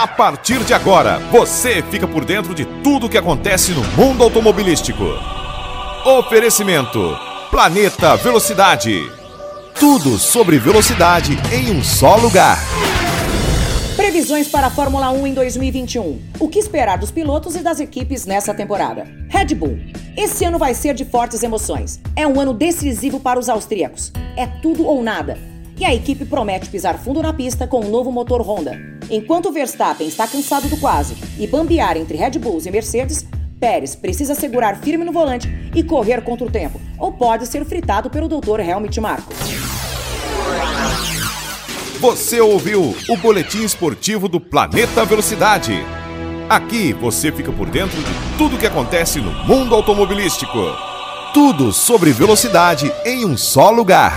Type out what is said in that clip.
A partir de agora, você fica por dentro de tudo o que acontece no mundo automobilístico. Oferecimento: Planeta Velocidade. Tudo sobre velocidade em um só lugar. Previsões para a Fórmula 1 em 2021. O que esperar dos pilotos e das equipes nessa temporada? Red Bull. Esse ano vai ser de fortes emoções. É um ano decisivo para os austríacos. É tudo ou nada. E a equipe promete pisar fundo na pista com um novo motor Honda. Enquanto Verstappen está cansado do quase e bambear entre Red Bulls e Mercedes, Pérez precisa segurar firme no volante e correr contra o tempo, ou pode ser fritado pelo Dr. Helmut Marko. Você ouviu o boletim esportivo do Planeta Velocidade. Aqui você fica por dentro de tudo que acontece no mundo automobilístico. Tudo sobre velocidade em um só lugar.